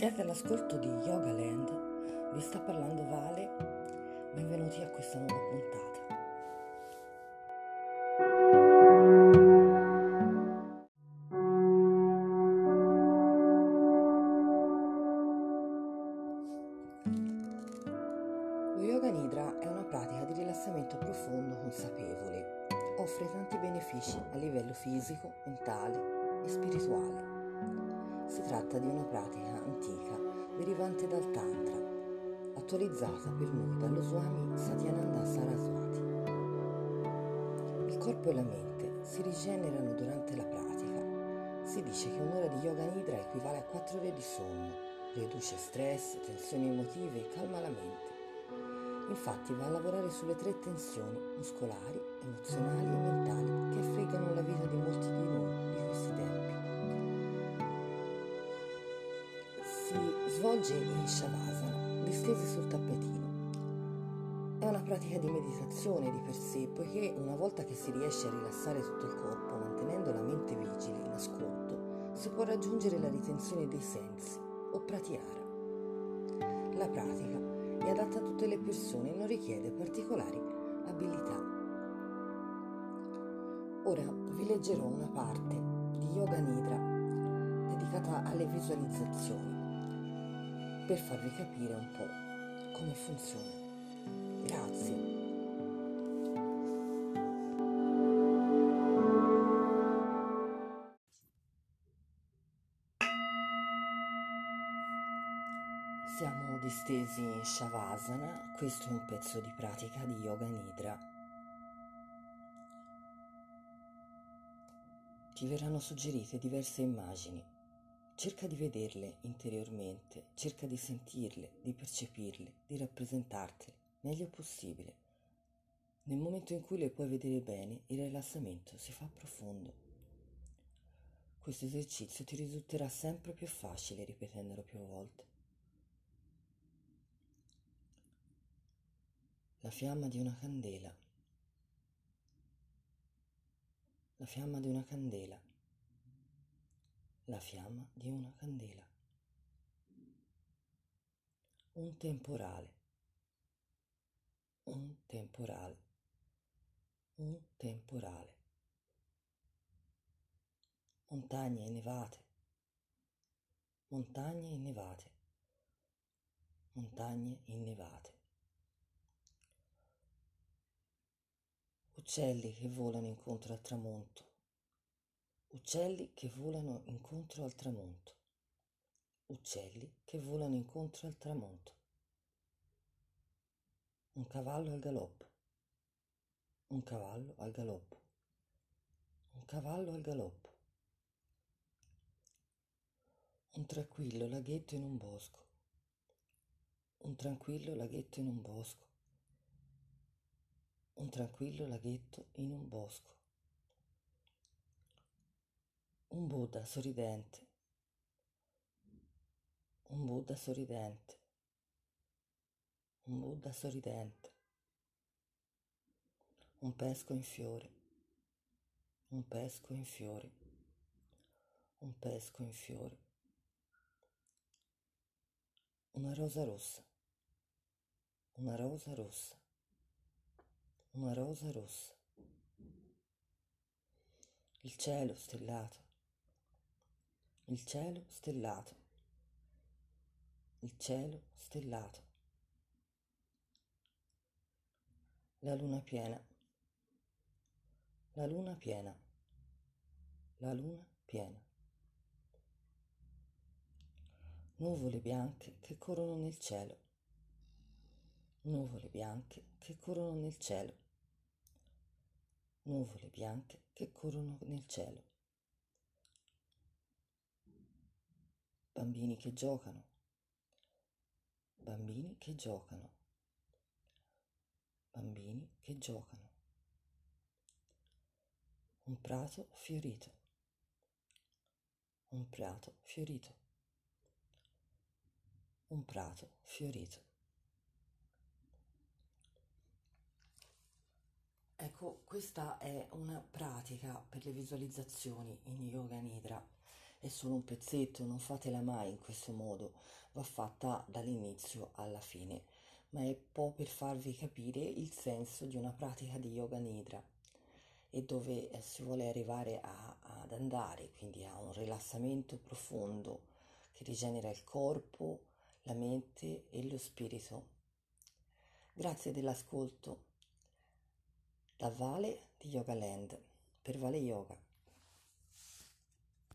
Siete all'ascolto di Yoga Land, vi sta parlando Vale, benvenuti a questa nuova puntata. Lo Yoga Nidra è una pratica di rilassamento profondo consapevole. Offre tanti benefici a livello fisico, mentale e spirituale. Si tratta di una pratica antica derivante dal Tantra, attualizzata per noi dallo Swami Satyananda Saraswati. Il corpo e la mente si rigenerano durante la pratica. Si dice che un'ora di yoga nidra equivale a 4 ore di sonno, riduce stress, tensioni emotive e calma la mente. Infatti va a lavorare sulle tre tensioni muscolari, emozionali e mentali che affreggano la vita di molti di noi Svolge in Shavasana, distesi sul tappetino. È una pratica di meditazione di per sé, poiché una volta che si riesce a rilassare tutto il corpo, mantenendo la mente vigile in ascolto, si può raggiungere la ritenzione dei sensi o pratyahara. La pratica è adatta a tutte le persone e non richiede particolari abilità. Ora vi leggerò una parte di Yoga Nidra dedicata alle visualizzazioni per farvi capire un po' come funziona. Grazie. Siamo distesi in Shavasana, questo è un pezzo di pratica di Yoga Nidra. Ti verranno suggerite diverse immagini Cerca di vederle interiormente, cerca di sentirle, di percepirle, di rappresentartele meglio possibile. Nel momento in cui le puoi vedere bene, il rilassamento si fa profondo. Questo esercizio ti risulterà sempre più facile ripetendolo più volte. La fiamma di una candela. La fiamma di una candela la fiamma di una candela. Un temporale, un temporale, un temporale. Montagne innevate, montagne innevate, montagne innevate. Uccelli che volano incontro al tramonto Uccelli che volano incontro al tramonto. Uccelli che volano incontro al tramonto. Un cavallo al galoppo. Un cavallo al galoppo. Un cavallo al galoppo. Un tranquillo laghetto in un bosco. Un tranquillo laghetto in un bosco. Un tranquillo laghetto in un bosco. Un Buddha sorridente. Un Buddha sorridente. Un Buddha sorridente. Un pesco in fiore. Un pesco in fiore. Un pesco in fiore. Una rosa rossa. Una rosa rossa. Una rosa rossa. Il cielo stellato il cielo stellato, il cielo stellato, la luna piena, la luna piena, la luna piena, nuvole bianche che corrono nel cielo, nuvole bianche che corrono nel cielo, nuvole bianche che corrono nel cielo. Bambini che giocano, bambini che giocano, bambini che giocano. Un prato fiorito, un prato fiorito, un prato fiorito. Ecco, questa è una pratica per le visualizzazioni in Yoga Nidra è solo un pezzetto, non fatela mai in questo modo, va fatta dall'inizio alla fine, ma è un po' per farvi capire il senso di una pratica di yoga nidra e dove eh, si vuole arrivare a, ad andare, quindi a un rilassamento profondo che rigenera il corpo, la mente e lo spirito. Grazie dell'ascolto. Da Vale di Yoga Land per Vale Yoga.